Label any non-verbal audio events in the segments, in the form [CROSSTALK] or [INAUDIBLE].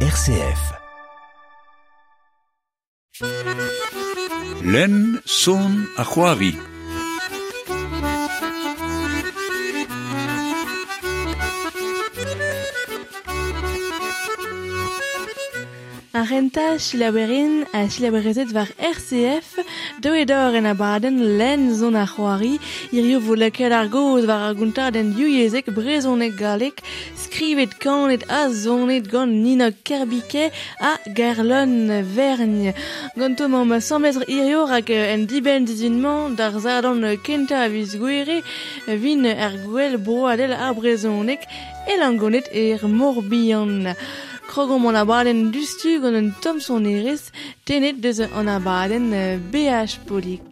RCF. Len son a renta Chilaberin a Chilaberezet var RCF, do edor en abaden len zon a c'hoari, irio vo lakel ar goz var ar guntar den yuiezek brezonek galek, skrivet kanet a zonet gant nina kerbike a garlon vergne. Gant tom ma 100 metr irio rak en diben dizinman dar zadon kenta a viz gwere, vin ar gwell broadel a brezonek, elangonet er morbihan. krogom an abaden dustu gant un tom son tenet deus an abadenn BH Polik.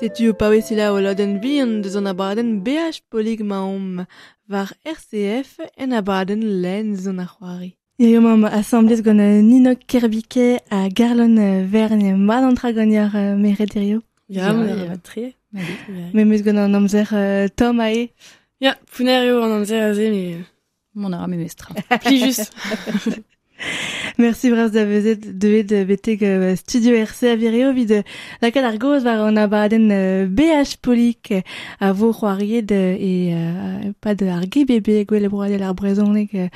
Setu o paouez selaou a laden vihan deus an abadenn BH Polig maom war RCF en abadenn lenz zon a c'hoari. Ya yo mam asamblez gant Nino Kerbike a Garlon Verne mal an tra gant ar merederio. Ya, ma tre. Me meus gant an amzer Tom ae. Ya, pouner yo an amzer aze, me... Mon ara me mestra. Plijus. [LAUGHS] Merci braz da vezet devet de beteg euh, Studio RC a vireo vid euh, lakad ar goz var an abaden euh, BH Polik euh, a vo c'hoariet euh, e euh, pa de ar ge bebe gwell e broadel ar brezonek euh,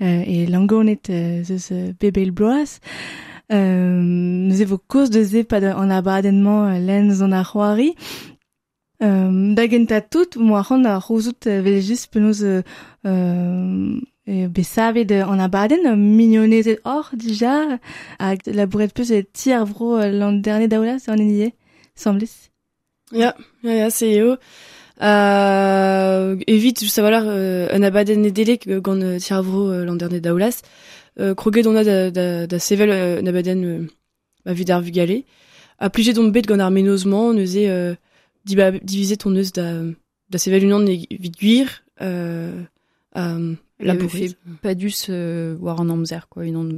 euh, e langonet euh, zeus euh, bebe el bloaz. Euh, nous evo koz de ze pa de an abadenman euh, len zon ar c'hoari. Euh, da genta tout, mo c'hant a c'houzout euh, vel just penaos euh, euh, e besavet euh, an abaden, euh, mignonezet or dija, hag labouret peus e ti ar vro euh, l'an dernier daola, se an enie, semblez. Ja, ja, ja, se eo. Euh, evit, just a valar, euh, un abaden e delek euh, gant euh, tir vro euh, l'an dernier daoulas. Euh, kroget on a da, da, da sevel euh, un abaden euh, ma vid ar vugale. A plije don bet gant ar euh, ton eus da, da sevel unan e euh, euh, La labouret. fait pas dus euh, war an amzer, quoi, une an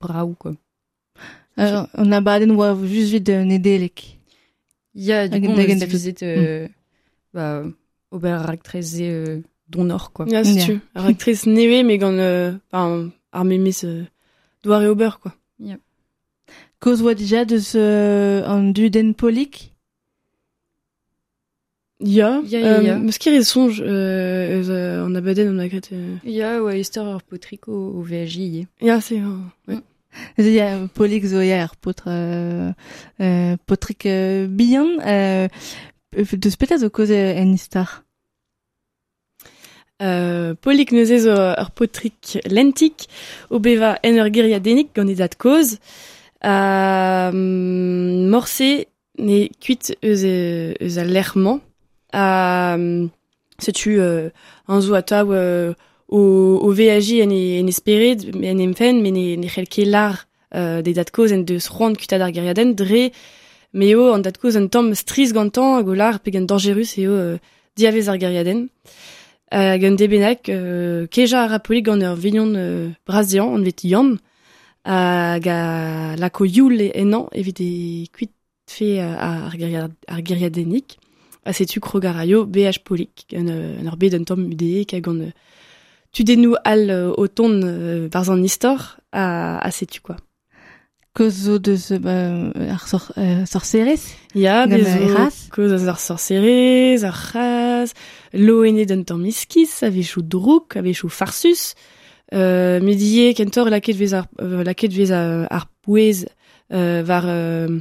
braou, quoi. Euh, an abaden oa just vid euh, ne delek. Ya, du coup, on a divisé, euh, bah, ober treze euh, don nord, quoi. Ja. setu. Ar aktriz neve, me gant euh, enfin, ar memes euh, doare ober, quoi. Koz oa dija deus euh, an duden Polik. Ja, Ja, ja, ja. Um, Meus ket sonj euh, eus euh, an abadenn an agret... Euh... Ya, oa ester ur potrik o, ye. Ya, se... Uh, ouais. Il y a polik zo ya ar potre euh, euh, potrik euh, bihan euh, deus zo en istar Euh, polik neuze zo ur potrik lentik o beva en ur geriadenik gant ezat koz. Euh, morse ne kuit eus, eus a lerman. Euh, setu euh, an zo atav euh, o, o VAJ en e, en esperet, en emfen, men ne, ne c'helke lar euh, de dat koz en deus c'hoant kuitad ar geriaden, dre meo an dat koz an tamm striz gantan hag o lar pe gant dangerus eo euh, diavez ar geriaden. Euh, gant debenak, euh, keja ar apolik gant ur vignon euh, brazian, an vet yann, hag a lako youl e enan evit e kuit fe euh, ar, geriad, ar. A setu krogar a yo BH polik, euh, an ur bet un tamm udeek hag euh, al euh, o ton euh, barz an istor a, quoi. koz zo deus euh, ar sor, euh, sorcerez Ya, Gant bez raz koz ar sorcerez, ar lo ene d'un tamm miskis, a vechou drouk, a vechou farsus, euh, medie kentor laket vez ar, euh, laket vez ar, ar pouez euh, var euh,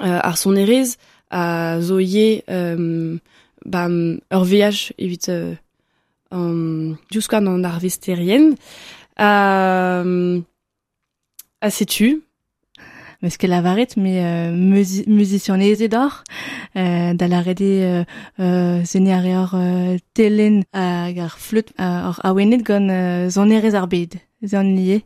euh, ar sonerez, a zo ye um, bam, ur veaj evit uh, um, diouskan an ar vesterien a, um, a setu Meus ket lavaret me euh, musicianeze d'or, euh, da la rede euh, zene ar eur euh, telen hag ar fleut ar awenet gant euh, zon ar bed, zon lié.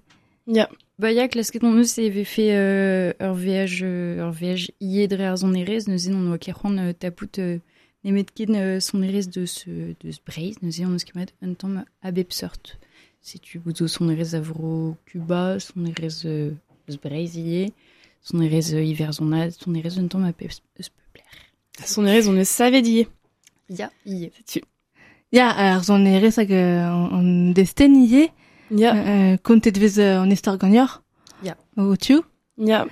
Ya. Yeah. Ya, klasket on eus eve fe euh, ur VAJ, euh, ur VAJ ie dre ar zon erez, neuze on oa kerc'hoant euh, tapout euh, nemet ket euh, son erez deus, deus breiz, neuze on eus kemet un tamm a bep sort. Si tu bouzo son erez a vro Cuba, son erez euh, eus breiz ie, son erez euh, hiver zonad, son erez un tamm a bep eus peupler. a sonerez on eus savet Ya, ie. setu. Ya, ar hag euh, an an desten Ya. Yeah. Uh, kontet vez uh, an estar gagnor. Ja. Yeah. O tu? Ya.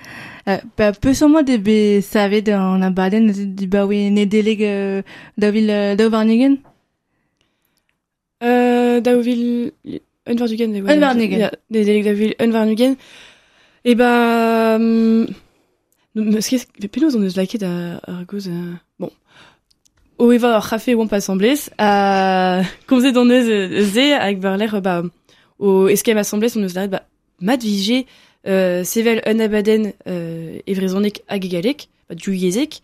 Yeah. Uh, ba, peus an moa de be savet an abaden di ba we ne deleg euh, d'avil vil uh, da varnigen? Uh, da vil unvarnugen. De, unvarnugen. Ja, de deleg da vil unvarnugen. E ba... Um, Meus ket penaos an eus laket ar, ar goz... Uh, bon. O eva ar c'hafe oamp asamblez, a [LAUGHS] komzet an eus ze hag bar ba... o eskem assemblez, on eus laret, bah, mat vije, euh, sevel un abaden, euh, evrezonek bah, du yezek,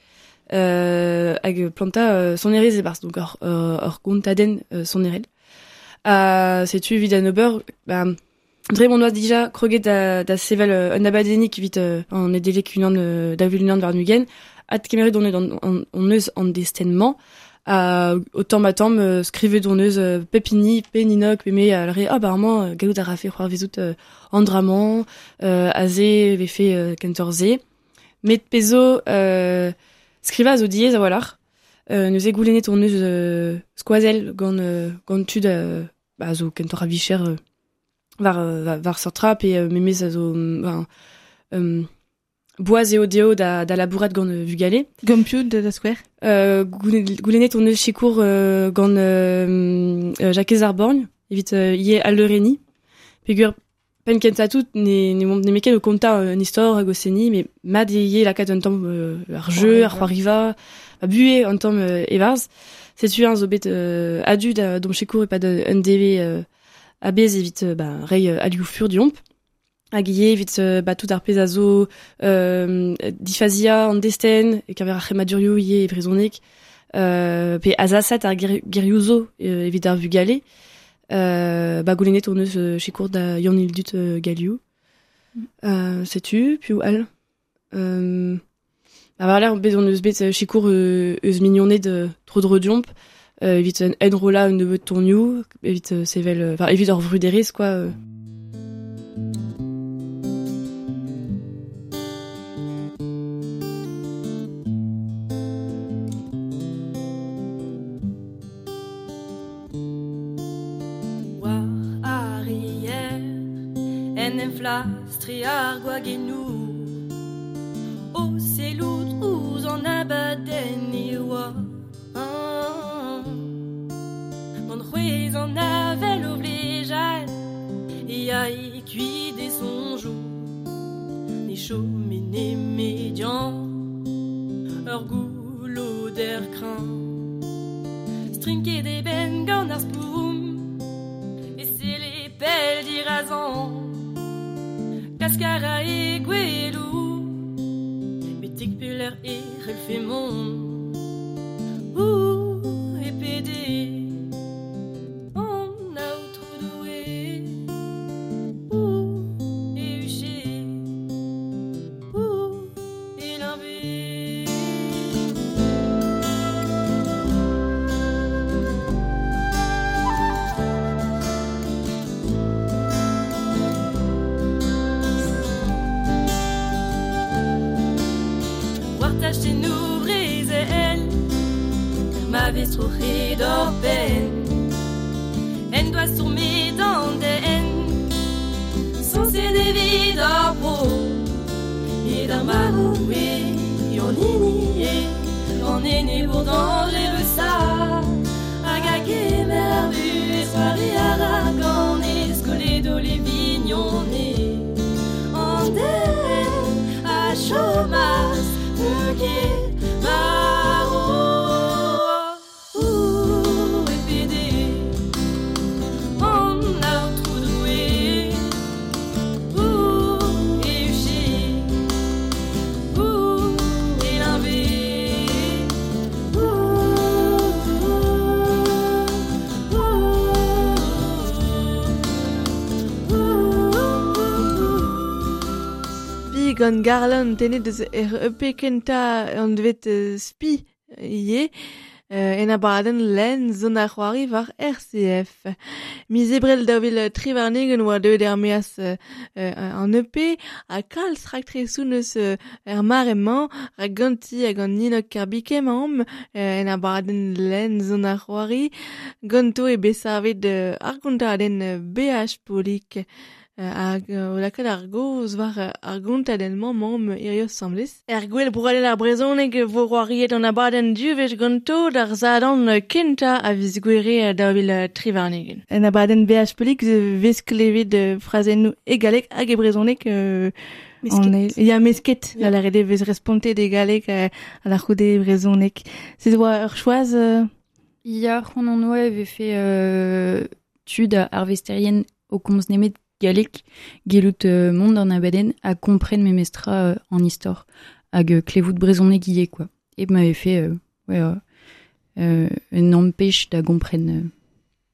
euh, hag planta euh, son donc ar, euh, ar gontaden euh, son erel. Uh, setu evit an ober, ba, dre dija kroget da, da sevel uh, un abadenik evit uh, an edelek unan uh, da unan var nugen, at on an, an, on eus an destenman, uh, o tamm a tamm uh, skrivet on eus uh, pepini, pe ninok, pe me a lare, ah ba arman, uh, galout a rafe c'hoar vezout uh, andraman, uh, a ze ve fe uh, kentor ze, met pezo uh, skriva a zo diez a walar, euh, nous eus euh, skoazel gant, euh, gant tud euh, ba, zo kentor a vicher euh, var, euh, var, var sortra pe euh, memez a zo um, boaz eo deo da, da labourat gant euh, vugale. Gompiou de la square Euh, goule- goulenet on eus chikour euh, gant euh, euh, Jacques Arborgne, evit euh, ie al leureni. Pegur pen kenta tout ne, ne, ne meket o konta euh, mais mad e ie lakat un tamm euh, ar jeu, ar c'hoariva, a bue un tamm euh, evarz. Setu un zo bet euh, adu da dom chikour e pad un DV euh, evit euh, ba, rei euh, alioù fur diomp. Hag ie evit euh, ba tout ar pez a zo euh, difazia an desten, e kaver ar c'hemadurio ie e brezonek, euh, pe azasat ar ger- gerioù euh, evit ar vugale, euh, ba goulenet on eus euh, chikour da yann il dut euh, galioù. Euh, setu, puis ou al. Euh, a war l'air bet on eus bet euh, chikour euh, eus mignonnet de tro dro diomp, euh, evit un enrola un nebeut tourniou, evit euh, sevel, euh, enfin evit ur vruderez quoi. triargoa genou O se lout ouz an abaden e oa An c'hwez an avel o vlejal E a e kuit e sonjou Ne chom e ne median Ur goulo der kran Strinket e ben gant ar spoum E se le pel et Wartage chez nous brézel Ma veste rouchée d'or peine. En doit sur mes dents de haine Sans ses dévis Egon Garland tenet er EP kenta an devet spi ie, en abadenn len zon ar c'hoari war RCF. Mi zebrel da vil trivarnegen oa deud er meas an EP, a kalz rak tresoun eus er mar emañ, rak ganti hag an ninok karbik emañ, en abadenn len zon ar c'hoari, ganto e besarvet ar kontadenn BH Polik. hag o laket ar goz war ar gontet en mamm mamm irios sambles. Er gwell pour aller ar brezonek vo roariet an abaden duvech ganto d'ar zadan kenta a viz gwere da vil trivarnegen. En abaden BH pelik vez klevet frazen nou egalek hag e brezonek Il y a mesket, yeah. la rede vez responte de galek a, a la choude brezonek. Se doa ur choaz... Ia c'hoan an oa eve fe euh, tud ar vesterien o komz nemet Galek, Gelut euh, Monde en Abaden, à comprendre mes mestra euh, en histoire, hag euh, Clévout de Brezonnet Guillet, quoi. Et m'avait fait, euh, ouais, euh, euh, un empêche de comprendre euh,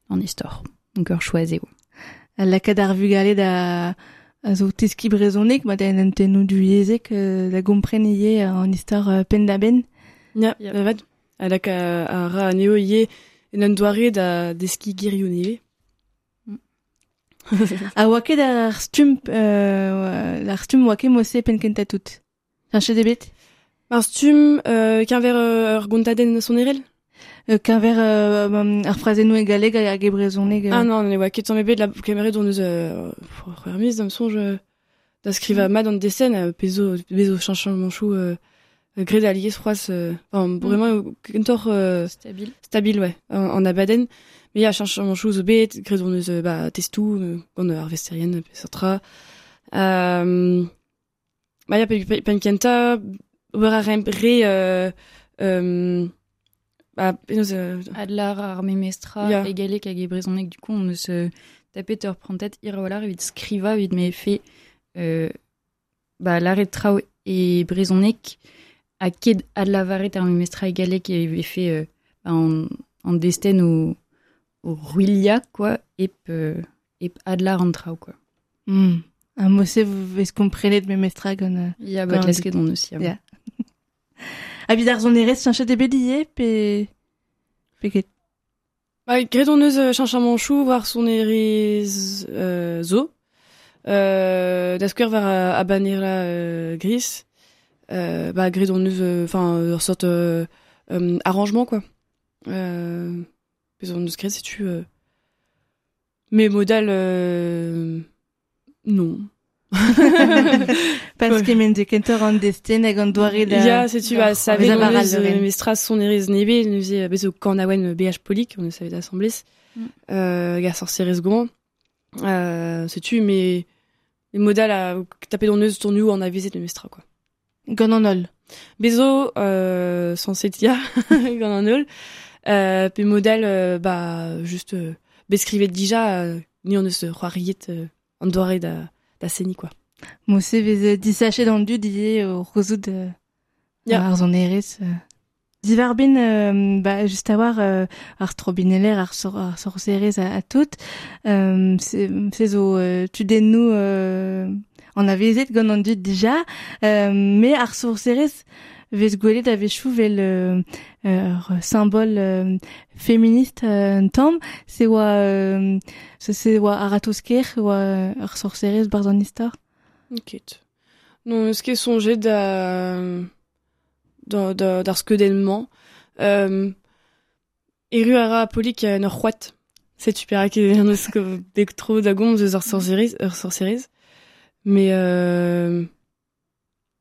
en histoire. Donc, heure choisi, ouais. lakad ar vugale da a zo teski brezonek ma da en tennou du yezek euh, da gompren ie an istor euh, pen da ben. Ja, Ja. da vat. Alak a, a ra neo ie en an doare da deski girioù neve. A [LAUGHS] wake da ar stum, euh, ar stum wake mose pen kenta tout. Chanche debet Ar stum, euh, qu'un ver euh, ur gontaden son erel? Euh, Qu'un ver euh, um, ar frazenou e galeg a ge brezonek. Ah non, ne oa ket an ebet la kemeret d'on eus euh, ur mis d'am sonj euh, da skriva mad an desen euh, pezo, pezo chanchan manchou euh, euh, gred alies froaz, euh, enfin, vraiment, kentor euh, Stable. stabil, ouais, en, en abaden. Mais ya chanchan manchou zo bet, gred on eus euh, ba, testou, euh, gant ar vesterien, pesetra. Euh, ba ya pe, pe, pen kenta, ober a rem re, euh, euh, ba, penaos, euh, Adlar, Armé Mestra, Ja. et Galek, hag e Brezonnet, du coup, on ne se tapait leur prend tête, Irawalar, vite scriva, vite m'avait fait, euh, bah, l'arrêt de Trau et Brezonnek, à Ked Adlavaret, Armé Mestra et Galek, qui avait fait, euh, bah, en, en destin au, au Ruilia, quoi, et, euh, et Adlar en Trau, quoi. Hmm. A mose vez komprenet me mestra gant... Euh. Il y a Quand [LAUGHS] bah, on lasket on aussi. Ja. A bid ar zon erez chanche debet ie pe... Pe ket. Ba, gret on eus euh, chanchan manchou war son erez euh, zo. Euh, da skwer war a, a banir la euh, gris. Euh, ba, gret on eus, euh, enfin, euh, ur euh, euh, arrangement, quoi. Euh, pez on eus gret, si tu... Euh, mais modal, euh, non. [LAUGHS] Parce men de kentor an desten hag an doare da... Ya, se tu da- vas savet da on varal eus leuren. euh, mestras son erez nebe, nous faisait bezo kan awen BH Polik, on eus savet assemblés. Mm. Euh, sorcerez gant. Euh, sais-tu, mais les à taper dans de Mestra, quoi. Gonanol. Bezo, euh, sans setia, [LAUGHS] Gonanol. Euh, puis modèle, euh, bah, juste, euh, bescrivait déjà, euh, ni on ne se croiriait, euh, en doré da, da seni, quoi. Mousse vez disaché dans du dié au roseau de Ja. ar zon erez. euh. Divarbin, euh, bah, juste à voir, euh, ar trobineller, ar sor, ar sor serez à, à tout. Euh, c'est zo, euh, tu den nous, euh, on zet gant an dud déjà, euh, mais ar sor serez, vez gwelet a vechou vel euh, euh, symbole euh, féministe euh, c'est euh, c'est- oa aratosker, oa ar sor serez bar an istor. Ok. Non, ce qui est songé da, da, da, d'ar skedelman, euh, eru ara polik a nor c'hoat. C'est super que an eus ket beg tro da gomz eus ur sorceriz, ur sorceriz. Mais,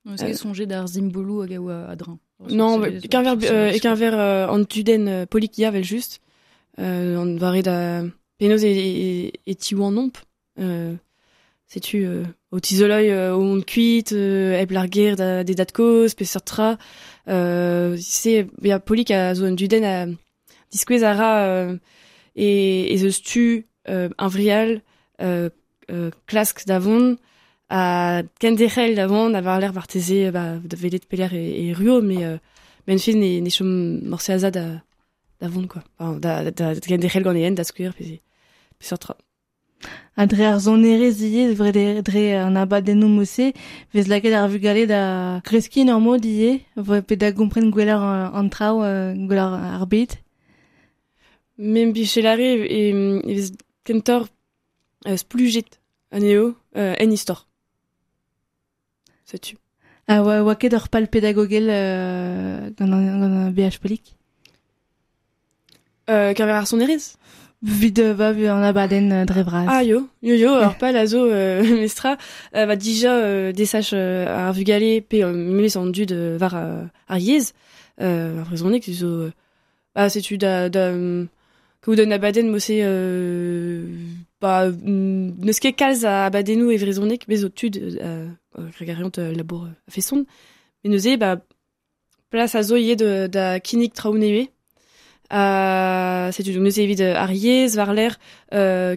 On s'est songé d'ar Zimbolou hag a oa adrin. non, qu'un verre, euh, et qu'un verre, euh, an tuden euh, polik yavel juste, an vare da, penoz et, et, et tiou an omp, euh, sais-tu, au tisoloi, au monde cuit, eb larguer da, des dates cause, pe sortra, euh, c'est, il y a polik a zo an duden a disquez ara, euh, et, et ze stu, un vrial, klask d'avon, a kenderel d'avon, avoir l'air vartese, bah, de velet peler et, et ruo, mais, euh, zad a, d'avon, quoi. Enfin, da, kenderel pe, pe sortra. a dre ar zon erez ie, vre de, dre an abadennou mousse, vez laket ar vugale da kreski nor mod ie, vre pe da gompren gwelar an, an trao, euh, gwelar ar bet. Mem bichelare e, e vez kentor euh, euh, en istor. Sais-tu A oa, oa ket ur pal pedagogel euh, gant an, gant an BH polik. euh, Qu'un verre son Vid euh, va vu an abaden euh. Ah yo, yo yo, [LAUGHS] alors pas lazo euh, [LAUGHS] mestra euh, va déjà euh, desach euh, ar vugale pe euh, memes an dud euh, var euh, ar yez euh, ar vrezonek zo euh, ah sais-tu da da um, que vous donne abaden mo se euh, bah mm, a abadenou e o tud euh, euh, gregariant euh, labour euh, a son mais neuze bah place a zo yé de kinik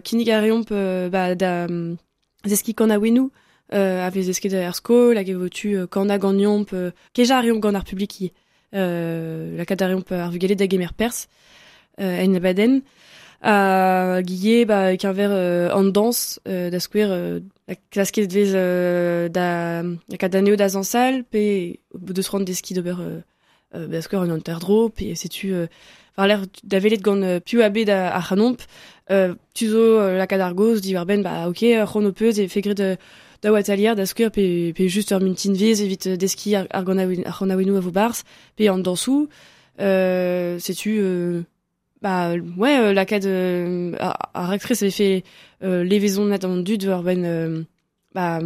kinig a reomp euh, bah, da um, zeski kan a wenou a vez esket ar skol hag e votu kan a gant yomp euh, keja euh, la kad a reomp ar vugale da gemer pers euh, en abaden a guille bah qu'un verre euh, en danse euh, da square euh, la klasket vez euh, da la kad aneo da zansal de se rendre des skis d'ober euh, euh, da square en anterdro pe c'est-tu euh, var l'air da velet gant euh, piou abe da hanomp euh, tuzo euh, la cadargos di ben bah ok ron o peus e fegret de da watalier da skur pe pe juste ur mintin viz evit euh, deski ar ar gant a wen- ar gant a wenou a vo bars pe an dansou euh, sais-tu euh, bah ouais euh, la cad euh, actrice avait fait euh, l'évaison inattendue de ben euh, bah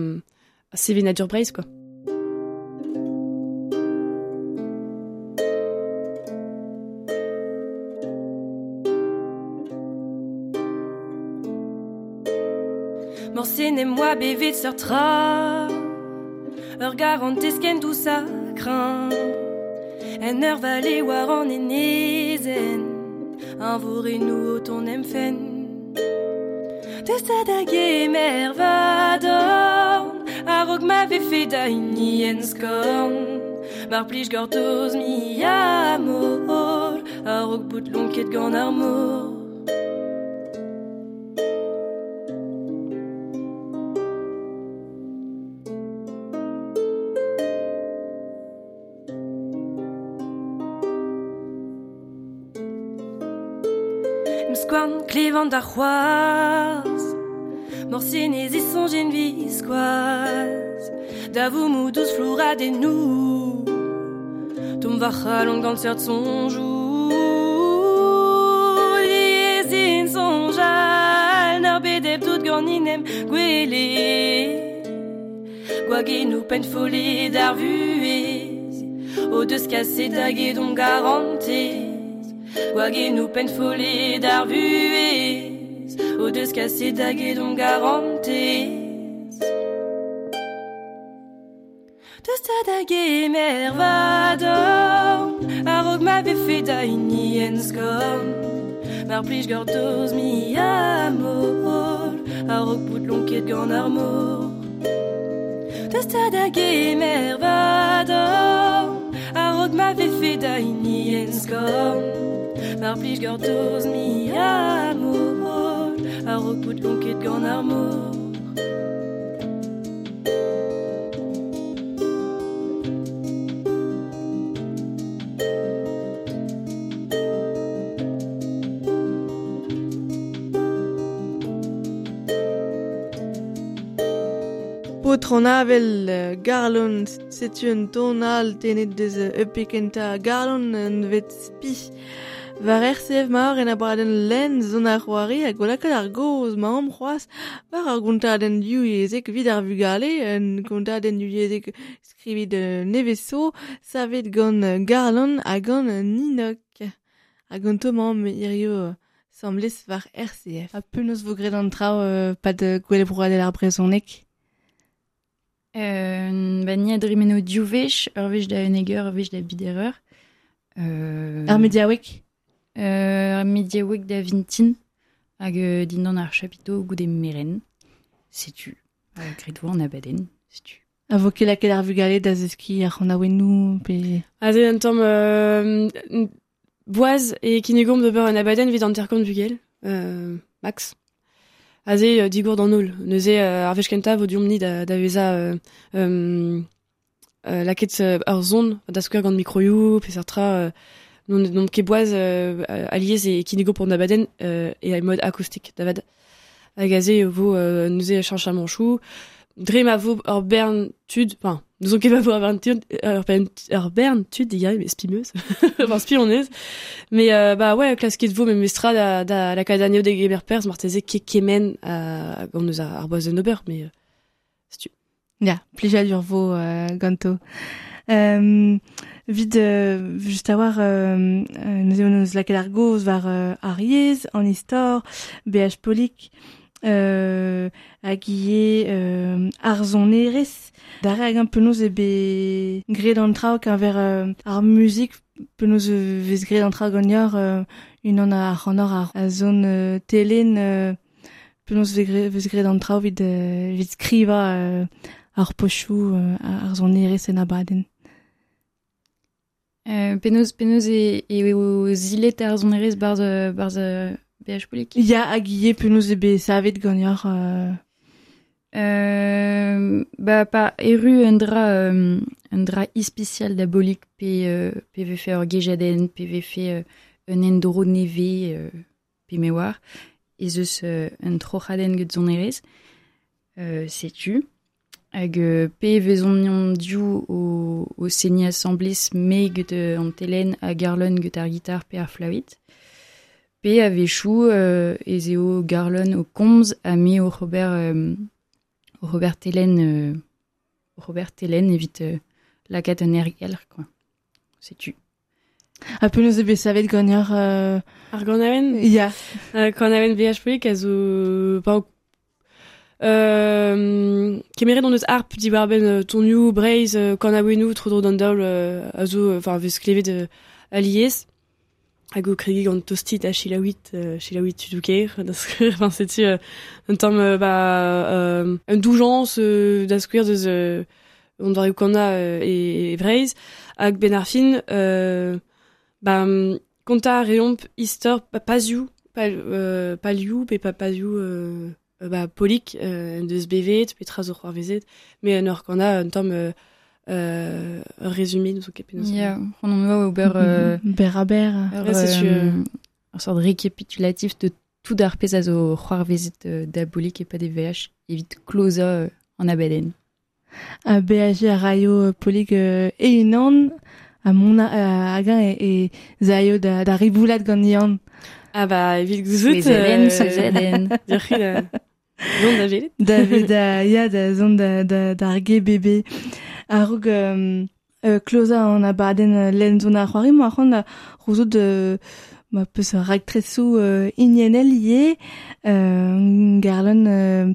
CV Nature Brace quoi. Morsen et moi bébé de sortra Ur garantes ken tout ça craint. En ur vallée war en enezen Un nous ton emfen De sa dagé mervador A rog m'avait fait da uni en skorn Mar plij gortoz mi amor A rog bout lonket gant ar Mskwan klevant da c'hoaz Morsenez e sonjen viskoaz Da vou mou douz flora de Tom gant sert sonjou Liezin sonjal Nar bedeb tout gant inem gwele Gwagenou pen folé d'ar vuez O deus kaset hag don garantez Gwagenou pen folé d'ar vuez O deus kaset daget on garantez Deus ta daget mervador A rog ma be fe da ini en skom Mar plij mi amor A rog bout lonket gant ar mor. Deus ta daget mervador A rog ma be fe da ini en skom Mar plij gordoz mi amor A rog bout lonket gant ar mor Kotran avel garlon setu un tonal tenet de dez eupekenta garlon un vet spi. Var RCF maor en abraden len zon ar c'hoari a golakad ar goz ma am c'hoaz var ar gontaden diou yezek vid ar vugale un gontaden diou yezek skrivit neveso savet gant garlon a gant ninok a gant tomam irio semblez var RCF. A peu nos vogret an trao euh, pad gwele broadel ar brezonek. Euh, ba ni adrimeno diuvech, ur vech da uneger, ur vech da bidereur. Euh, Ar mediawek Euh, ar mediawek da vintin, hag euh, dindan ar chapito goude meren. Setu. Gredvo an abaden. Setu. A vo ket laket ar vugale da zeski ar c'hon aouenou pe... A ze un tamm euh, boaz e kinegom de beur an abaden vid an euh, Max. A ze euh, digour d'an ol. Neuze euh, ar vech kenta vo diomni da, da veza euh, euh, laket ar zon da skouer gant mikroioù, pe sartra euh, non, non ket boaz aliez e kinego pour an abaden euh, e a mod acoustik davad. Hag a ze vo neuze dre ma vo bern tud, enfin, nous on ket ma vo ur bern tud, diga, mais spimeuse, [LAUGHS] enfin spioneuse. Mais euh, bah ouais, klasket vo, même estra da, da la cadaneo de gemer pers, marteze ke kemen a gant eus ar boaz de nober, mais euh, stu. Ya, plija ur vo euh, ganto. Euh, vid euh, just a war euh, euh, nous eus neus laket ar goz war euh, ar yez, an istor, BH Polik, euh, ie euh, ar zon Da re hag an penaos ebe gred an traoù ver euh, ar muzik penaos vez gred an trao gagnor euh, unan a c'hanor ar a zon euh, telen euh, penaos vez gred an trao vid, euh, vid skriva euh, ar pochou euh, ar zon erez en abaden. Euh, penaos, penaos e, e o zilet ar zon erez barz, barz uh, BH Polik Ya hag ie penaos ebe savet gagnor... Euh, Euh, ba pa eru un dra euh, un dra ispecial da bolik pe euh, pe ve fe ur gejaden pe ve fe euh, un endro neve euh, pe me war ez eus euh, un trochaden get zon erez. Euh, setu hag euh, diou seni assemblez me get euh, an telen a garlon get ar gitar pe ar flavit pe a vechou euh, garlon o komz a o Robert Robert Hélène euh, Robert Hélène évite euh, la catenaire quoi. C'est tu. A penaos e be savet gagnor euh, Ar gant aven, ya euh, quand aven VH Polik, a zo... Pa, euh, kemeret an eus arp di barben tonioù, breiz, euh, quand aouenou, tro dro d'an daol, a zo, enfin, vez klevet euh, aliez, hag kregi gant a chilaouit tudouker, da un tamm, un doujans, da deus, on e, e breiz, hag ben ar fin, euh, ba, konta reomp istor pa pa, euh, palioù, pe pa euh, euh, ba, polik, euh, deus bevet, un tamm, euh, euh, un résumé, nous o ket penaos. ya on en voit au beurre euh, ber a ber ur, Ouais, c'est sûr. euh, un sort de récapitulatif de tout d'ar pez a zo c'hoar vezet euh, da bolik et pas des VH évite closa euh, en abaden a BHG a raio euh, polig euh, e unan a mona euh, a gant e, e zaio da, da riboulat gant Ah bah, evit gouzout, Les Hélène, les Hélène. dir c'hi da, non da velet. da da ya da zon da, da, da ar ge bebe a roug euh, euh, kloza an euh, len zon ar c'hoari mo a da rouzo de ma peus rag tresou euh, inienel ie garlon euh,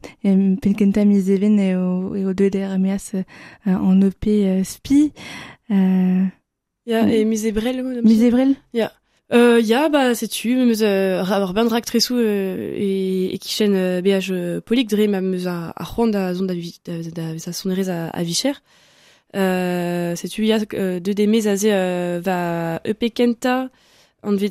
penkenta mis even e o, e o euh, EP spi. Euh, Ya, Euh, ya, bah, c'est tu, meus euh, ar tresou euh, kichen euh, BH euh, polik dre ma meus a, a c'hoant da zon da, da, da, sa sonerez a, a vicher. Euh, c'est tu, ya, euh, de des mez a euh, va EP kenta an vet.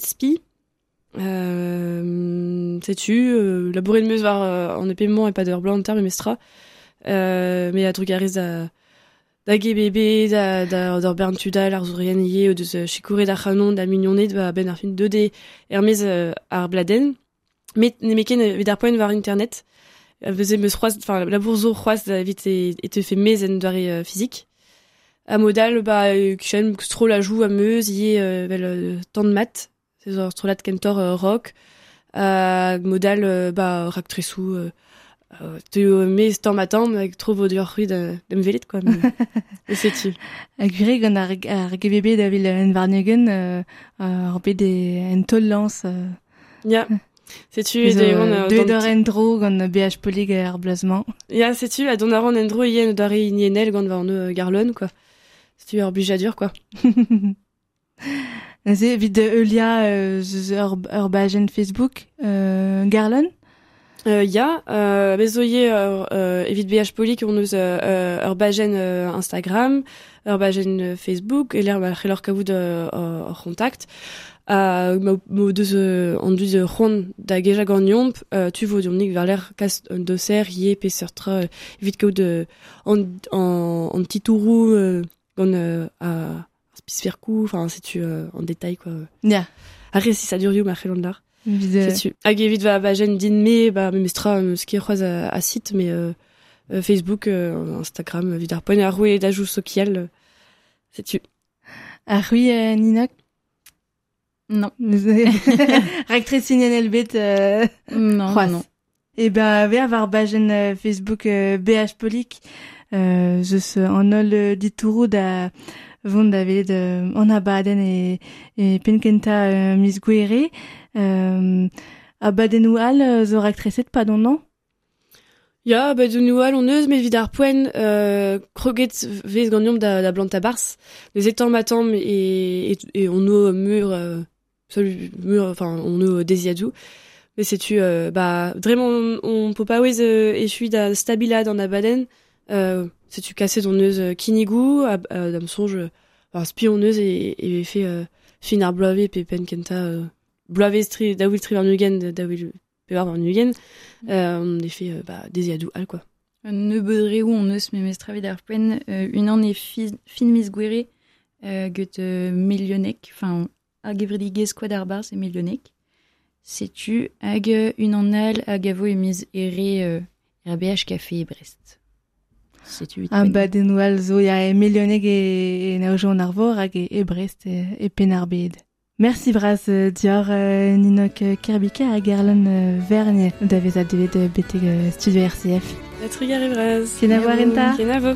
Euh, tu, euh, labourer de meus var euh, en et pas d'heure blanc en terme mestra. Euh, mais a trugarez da, da da, da, euh, chikoure da ben ar fin 2D, ermez euh, ar bladen. Met, ne meken vet ar poen war internet, euh, veze meus c'hoaz, enfin, la vite et, te fait doare euh, physique. A modal, ba, euh, kuchen, stro la joue a meus, ie, euh, vel, euh, tant de mat, c'est genre strolat kentor euh, rock, a modal, euh, ba, rak tresou, euh, euh, te euh, mez tant matin, dior ruid, euh, dem velet, quoi. Mais, mais c'est tu. a gure gant ar, ar GBB da vil en ar de Ja, setu e euh, d'or en dro gant BH polig ar Ja, setu a don aron en dro ien dare inienel gant va an garlon, quoi. Setu ur bujadur, quoi. [LAUGHS] Ze vid de Eulia euh, zeus ur, ur bajen Facebook euh, garlon Euh, euh, bezoie euh, euh, evit BH Polik on eus euh, euh, ur bajen euh, Instagram, ur bajen euh, Facebook, et l'air c'hellor kavout euh, ur contact. Uh, ma, ma deus euh, an dud euh, c'hoant da geja gant yomp, euh, tu vo diomnik ver l'air kas un doser ie pe seurtra euh, evit kavout euh, an, an, an titourou euh, gant euh, a spisferkou, enfin c'est tu euh, en détail quoi. Ya, Arre si ça dure yo ma c'hellon d'ar. vid de... C'est tu. Hag evit va ba jen din me, ba me mestra ce qui est à, à site, mais euh, Facebook, euh, Instagram, euh, vid ar poen ar roue d'ajou sokiel, euh, c'est tu. Ar rui euh, Nina Non. [LAUGHS] Rectrice inenel bet euh, Non, C'hoaz. non. E ben, ve avar bajen euh, Facebook euh, BH Polik, euh, zeus euh, an ol euh, ditourou da vont da velet euh, an abaden e, e penkenta euh, mis gwere. Euh, abadenou al euh, zo rectriset pa don non Ya, ba de nou al on eus met vid ar poen, euh, kroget vez gant yomp da, da blant a bars, les étant matam et, et, et on eus mur, euh, mur, enfin, on eus desiadou. Mais c'est tu, euh, bah, vraiment, on, on peut pas ouez euh, échui da stabilad en abaden, euh, c'est tu cassé ton eus euh, kinigou, à, à, dam songe, euh, enfin, spi on eus et, et fait, euh, fin ar bloave pe pen kenta, euh, bloave stri, da wil tri var nugen, da wil pe war var nugen, euh, on a fait, euh, bah, al, quoi. Ou on eus me mestravi d'ar poen, euh, une an e fi- fin mis gwere, euh, get euh, millionnek, enfin, quoi d'ar bar, c'est millionnek. Sais-tu, hag une an al, hag avo e mis ere, euh, RBH Café e Brest. Sais-tu, vite poen. Abadenou al zo ya e melioneg e, e naojo an arvor hag e, e Brest e, e pen ar bed. Merci braz euh, dior euh, Ninok euh, Kerbika a gerlan euh, vergne da vez a devet euh, beteg euh, studio RCF. La trigar evrez. Ken a war enta Ken a vo.